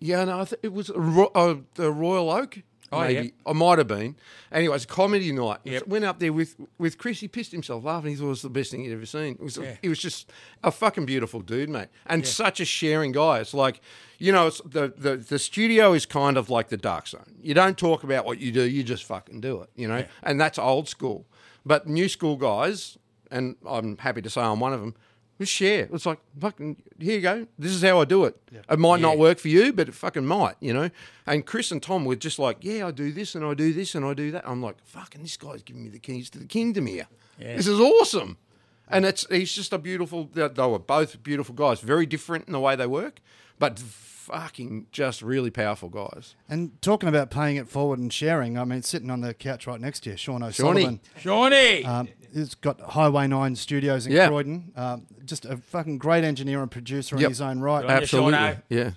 yeah, no, I th- it was a Ro- uh, the Royal Oak. Oh, maybe. yeah. I might have been. Anyway, it's a comedy night. Yep. Went up there with with Chris. He pissed himself laughing. He thought it was the best thing he'd ever seen. It was Yeah. he was just a fucking beautiful dude, mate, and such a sharing guy. It's like you know, it's the, the the studio is kind of like the dark zone. You don't talk about what you do. You just fucking do it. You know, and that's old school. But new school guys, and I'm happy to say I'm one of them. We share. It's like fucking here you go. This is how I do it. It might not work for you, but it fucking might, you know. And Chris and Tom were just like, yeah, I do this and I do this and I do that. I'm like, fucking, this guy's giving me the keys to the kingdom here. Yeah. This is awesome. And it's he's just a beautiful. They were both beautiful guys, very different in the way they work, but fucking just really powerful guys. And talking about paying it forward and sharing, I mean, sitting on the couch right next to you, Sean O'Sullivan. Shawnee. Um, he's got Highway 9 studios in Yeah. Croydon. Um, just a fucking great engineer and producer in his own right. Right. Absolutely, yeah,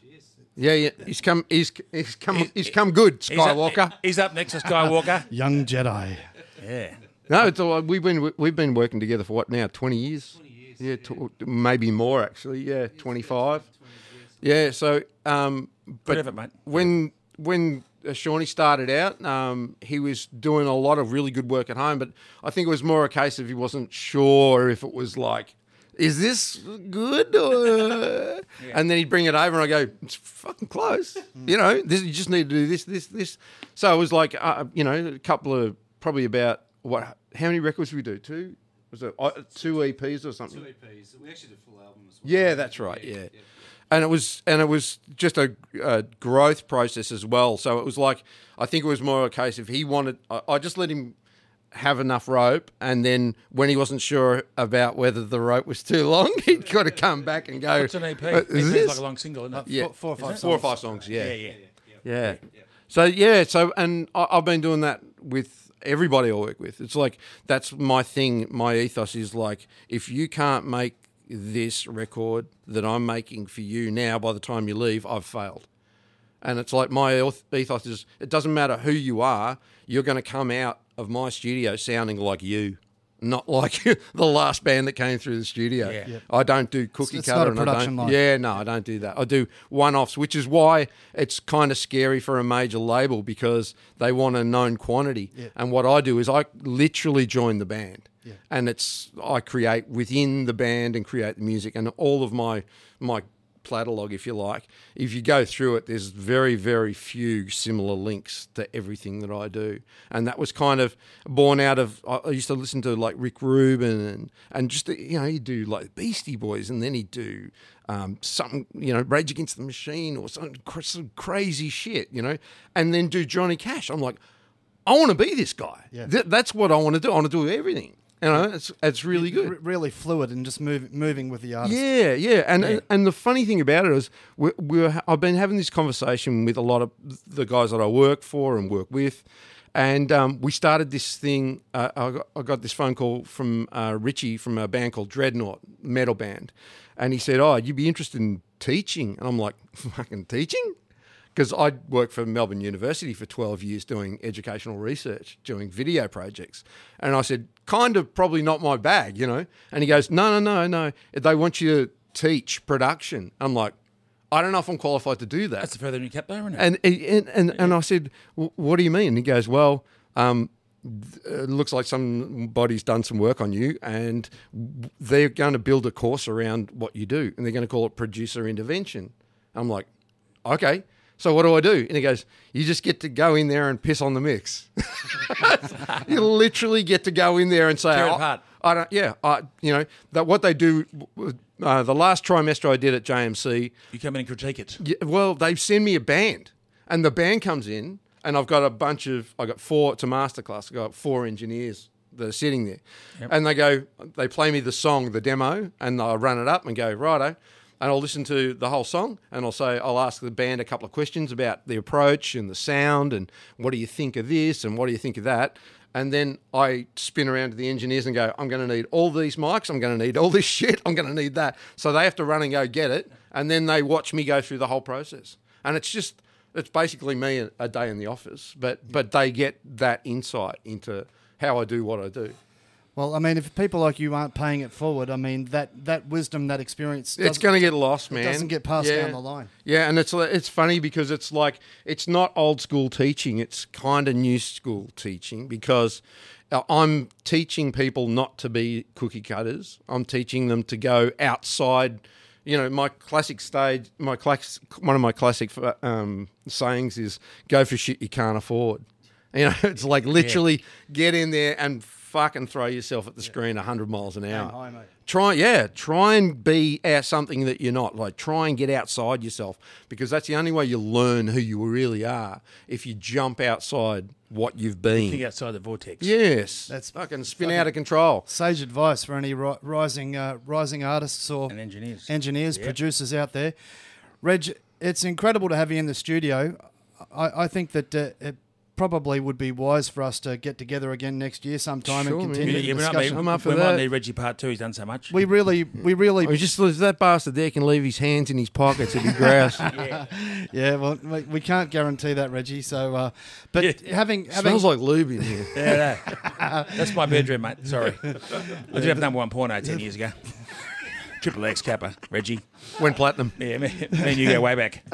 yeah, yeah. He's come. He's he's come. He's come good, He's up- Skywalker. He's up next to Skywalker. Young Jedi. yeah. No, it's all, we've been we've been working together for what now? Twenty years. Yeah, tw- maybe more actually. Yeah, twenty five. Yeah. So, um, but Good effort, mate. when when uh, Shawnee started out, um, he was doing a lot of really good work at home, but I think it was more a case of he wasn't sure if it was like. Is this good? Or... And then he'd bring it over, and I go, "It's fucking close." You know, this you just need to do this, this, this. So it was like, uh, you know, a couple of probably about what? How many records did we do? Two? Was it uh, two EPs or something? Two EPs. We actually did a full album as well. Yeah, that's right. Yeah. And it was and it was just a, a growth process as well. So it was like I think it was more a case of he wanted. I, I just let him have enough rope, and then when he wasn't sure about whether the rope was too long, he'd got to come back and go. It's an EP? "Uh, EP is is this?" like a long single, isn't it? yeah, Four- four or five Songs. four or five songs. Yeah, yeah, yeah. yeah. So yeah, so and I, I've been doing that with everybody I work with. It's like that's my thing. My ethos is like if you can't make this record that I'm making for you now, by the time you leave, I've failed. And it's like my ethos is it doesn't matter who you are, you're going to come out of my studio sounding like you. Not like the last band that came through the studio. Yeah. Yeah. I don't do cookie it's cutter. not a and I production don't, line. Yeah, no, I don't do that. I do one offs, which is why it's kind of scary for a major label because they want a known quantity. And what I do is I literally join the band. And it's I create within the band and create the music and all of my my platalog, if you like. If you go through it, there's very, very few similar links to everything that I do. And that was kind of born out of, I used to listen to like Rick Rubin and, and just, you know, he'd do like Beastie Boys and then he'd do um, something, you know, Rage Against the Machine or some, some crazy shit, you know, and then do Johnny Cash. I'm like, I want to be this guy. Th- that's what I want to do. I want to do everything. You know, it's, it's really good. R- really fluid and just move, moving with the artist. Yeah, yeah, and and, and the funny thing about it is, we, we were, I've been having this conversation with a lot of the guys that I work for and work with, and um, we started this thing. Uh, I, got, I got this phone call from uh, Richie from a band called Dreadnought, metal band, and he said, "Oh, you'd be interested in teaching?" And I'm like, "Fucking teaching." Because I worked for Melbourne University for 12 years doing educational research, doing video projects. And I said, kind of probably not my bag, you know? And he goes, no, no, no, no. They want you to teach production. I'm like, I don't know if I'm qualified to do that. That's the further than you kept there, isn't it? And and and, and I said, "What do you mean?" And he goes, "Well, um, it looks like somebody's done some work on you, and they're going to build a course around what you do, and they're going to call it producer intervention." I'm like, "Okay." So what do I do? And he goes, "You just get to go in there and piss on the mix. you literally get to go in there and say, Tear it "I- apart. I don't. Yeah, I. You know that what they do. Uh, the last trimester I did at JMC, you come in and critique it. yeah, well, they send me a band, and the band comes in, and I've got a bunch of, I got four, it's a masterclass, I've got four engineers that are sitting there. And they go, they play me the song, the demo, and I run it up and go, righto. And I'll listen to the whole song, and I'll say, I'll ask the band a couple of questions about the approach and the sound, and what do you think of this, and what do you think of that. And then I spin around to the engineers and go, I'm going to need all these mics. I'm going to need all this shit. I'm going to need that. So they have to run and go get it. And then they watch me go through the whole process. And it's just, it's basically me a, day in the office, but, but they get that insight into how I do what I do. Well, I mean, if people like you aren't paying it forward, I mean, that, that wisdom, that experience, It's doesn't- going to get lost, man. It doesn't get passed down the line. Yeah, and it's it's funny because it's like it's not old school teaching; it's kind of new school teaching because uh, I'm teaching people not to be cookie cutters. I'm teaching them to go outside. You know, my classic stage, my class, one of my classic um, sayings is "Go for shit you can't afford." You know, it's like literally get in there and fucking throw yourself at the screen 100 miles an hour. high, mate. Try, yeah, try and be uh, something that you're not. Like, try and get outside yourself because that's the only way you learn who you really are. If you jump outside what you've been. Think been. outside the vortex. Yes, That's that's fucking spin out of control. Sage advice for any ri- rising uh, rising artists or And engineers. engineers, producers out there. Reg, it's incredible to have you in the studio. I, I think that uh, it probably would be wise for us to get together again next year sometime Sure, and man. continue Yeah, the yeah, we, might discussion. need, I'm up for we that. might need Reggie Part 2. He's done so much. We really, we really, Or just if that bastard there can leave his hands in his pockets, it'd be grouse. yeah. Well, we, we can't guarantee that, Reggie. So, uh, but Yeah. having having Smells like lube in here. yeah, no. That's my bedroom, mate. Sorry. I did have number one porno 10 years ago. Triple X Capper, Reggie. Went platinum. Yeah, me, me and you go way back.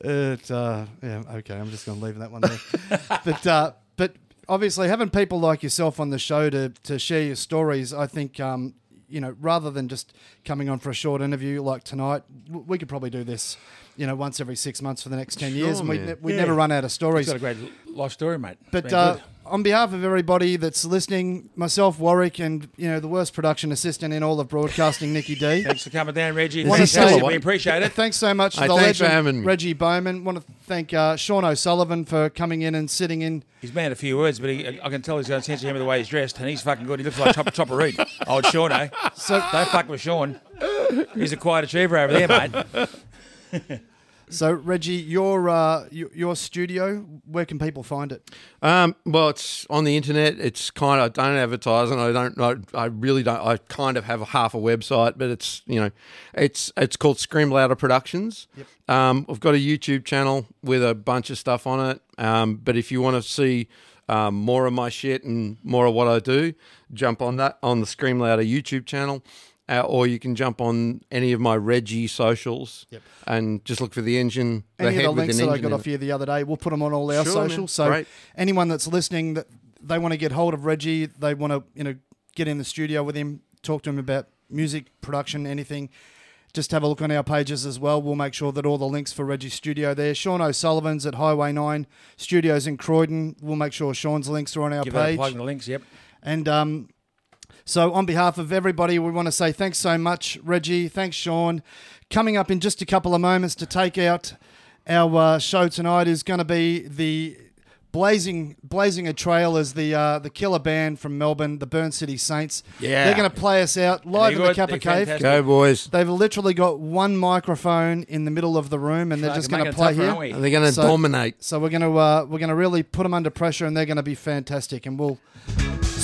It, uh, yeah, okay. I'm just going to leave that one there. but uh, but obviously, having people like yourself on the show to to share your stories, I think um, you know, rather than just coming on for a short interview like tonight, we could probably do this, you know, once every six months for the next ten years, and we we'd Yeah. never run out of stories. got a great life story, mate. It's But uh. On behalf of everybody that's listening, myself, Warwick, and you know the worst production assistant in all of broadcasting, Nikki D. Thanks for coming down, Reggie. Wanna Thanks, say- Reggie. We appreciate it. Thanks so much to Hey, the thanks for legend having me. Reggie Bowman. Want to thank uh, Sean O'Sullivan for coming in and sitting in. He's made a few words, but he, I can tell he's got a sense of humour the way he's dressed, and he's fucking good. He looks like Chopper, Chopper Read. Old Sean, eh? So, Don't fuck with Sean. He's a quiet achiever over there, mate. so Reggie, your uh, your, studio, where can people find it? Um, well, it's on the internet. It's kind of I don't advertise, and I don't. I, I really don't. I kind of have a half a website, but it's you know, it's it's called Scream Louder Productions. Yep. Um, I've got a YouTube channel with a bunch of stuff on it. Um, but if you want to see um, more of my shit and more of what I do, jump on that on the Scream Louder YouTube channel. Uh, or you can jump on any of my Reggie socials and just look for the engine. the Any head of the links an that I got off it. you the other day, we'll put them on all our Sure, man. socials. So Great. anyone that's listening that they want to get hold of Reggie, they want to you know get in the studio with him, talk to him about music production, anything. Just have a look on our pages as well. We'll make sure that all the links for Reggie's studio there. Sean O'Sullivan's at Highway 9 Studios in Croydon. We'll make sure Sean's links are on our Give page. plug in the links, yep. And um, so, on behalf of everybody, we want to say thanks so much, Reggie. Thanks, Sean. Coming up in just a couple of moments to take out our uh, show tonight is going to be the blazing blazing a trail as the uh, the killer band from Melbourne, the Burn City Saints. Yeah. they're going to play us out live in the good. Capper Cave. fantastic. Go boys! They've literally got one microphone in the middle of the room, and they're Fuck, just going to play tougher, here. aren't? They're going to So- dominate. So we're going to uh, we're going to really put them under pressure, and they're going to be fantastic. And we'll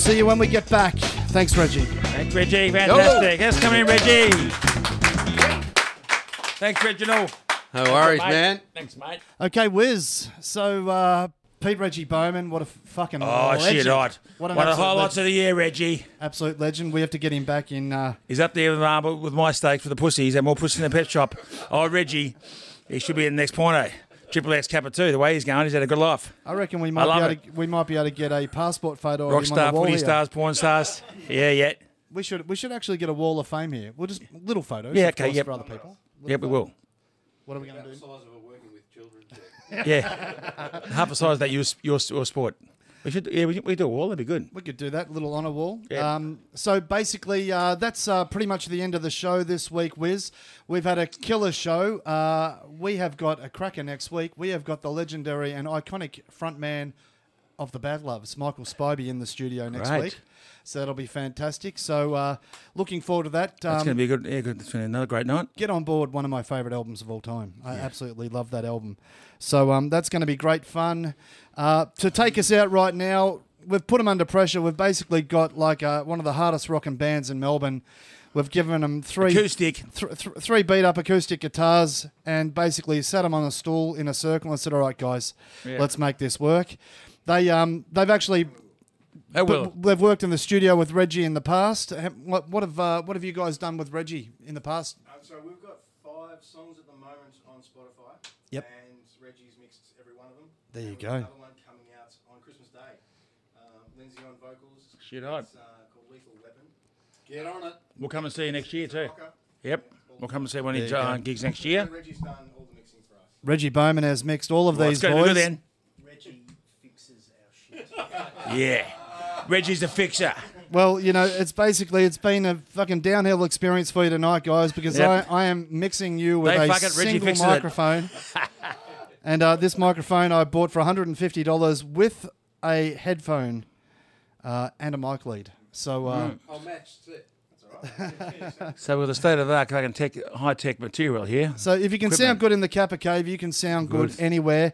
see you when we get back. Thanks, Reggie. Thanks, Reggie. Fantastic. Let's come in, Reggie. Thanks, Reginald. No worries, Mate. man. Thanks, mate. Okay, Wiz. So uh, Pete Reggie Bowman, what a fucking Oh, legend. shit, hot. What One, an of the highlights legend. of the year, Reggie. absolute legend. We have to get him back in. Uh, He's up there with, uh, with my steak for the pussies and more pussy in the pet shop. Oh, Reggie, he should be in the next porno. Triple X Kappa 2. The way he's going, he's had a good life. I reckon we might be able to, we might be able to get a passport photo of him on the wall footy here. stars, porn stars. Yeah, yeah. We should we should actually get a wall of fame here. We'll just little photos. Yeah, of okay, course, yep. for other people. Yeah, we will. What are we going to do? size of a working with children. Yeah. Half the size that your, your, your sport. We should, yeah, we, we do a wall. That'd be good. We could do that little honor wall. Yeah. Um, so basically, uh, that's uh, pretty much the end of the show this week, Wiz. We've had a killer show. Uh, we have got a cracker next week. We have got the legendary and iconic frontman of the Bad Loves, Michael Spiby, in the studio next Great. week. So that'll be fantastic. So uh, looking forward to that. Um, going to be a good, yeah, good. It's been another great night. get on board one of my favorite albums of all time. I absolutely love that album. So um, that's going to be great fun. Uh, to take us out right now, we've put them under pressure. We've basically got like uh, one of the hardest rocking bands in Melbourne. We've given them three Acoustic. th- th- three beat up acoustic guitars and basically sat them on a stool in a circle and said, "All right, guys, Yeah. let's make this work." They um they've actually well. but they've worked in the studio with Reggie in the past. What, what have uh, what have you guys done with Reggie in the past? Um, so we've got five songs at the moment on Spotify. Yep. And Reggie's mixed every one of them. There you And we've go. Another one coming out on Christmas Day. Um, Lindsay on vocals. Shit hot. It's uh, called Lethal Weapon. Get on it. We'll come and see you next year, too. Yep. We'll come and see one of There your you uh, go. gigs next year. And Reggie's done all the mixing for us. Reggie Bowman has mixed all of Well, these it's going to be boys. good then. Reggie fixes our shit. Yeah. Reggie's the fixer. Well, you know, it's basically it's been a fucking downhill experience for you tonight, guys, because Yep. I, I am mixing you with They a fuck it, Reggie single fixes it. microphone. and uh, this microphone I bought for $150 with a headphone uh, and a mic lead. So uh, I'll match it. That's all right. So with the state of the art, fucking tech, high tech material here. So if you can Equipment. sound good in the Capper Cave, you can sound good, Good. anywhere.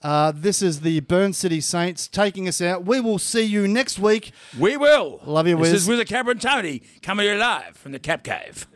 Uh, this is the Burn City Saints taking us out. We will see you next week. We will. Love you, Wiz. This Wiz. is Wizard Cabra and Tony coming here live from the Cap Cave.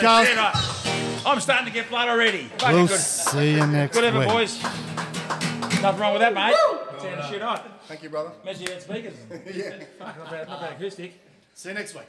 podcast. I'm starting to get blood already. We'll good. see you next good week. Good boys. Nothing wrong with that, mate. Turn the shit on. Thank you, brother. Imagine you had speakers. yeah. Not bad, not bad acoustic. See you next week.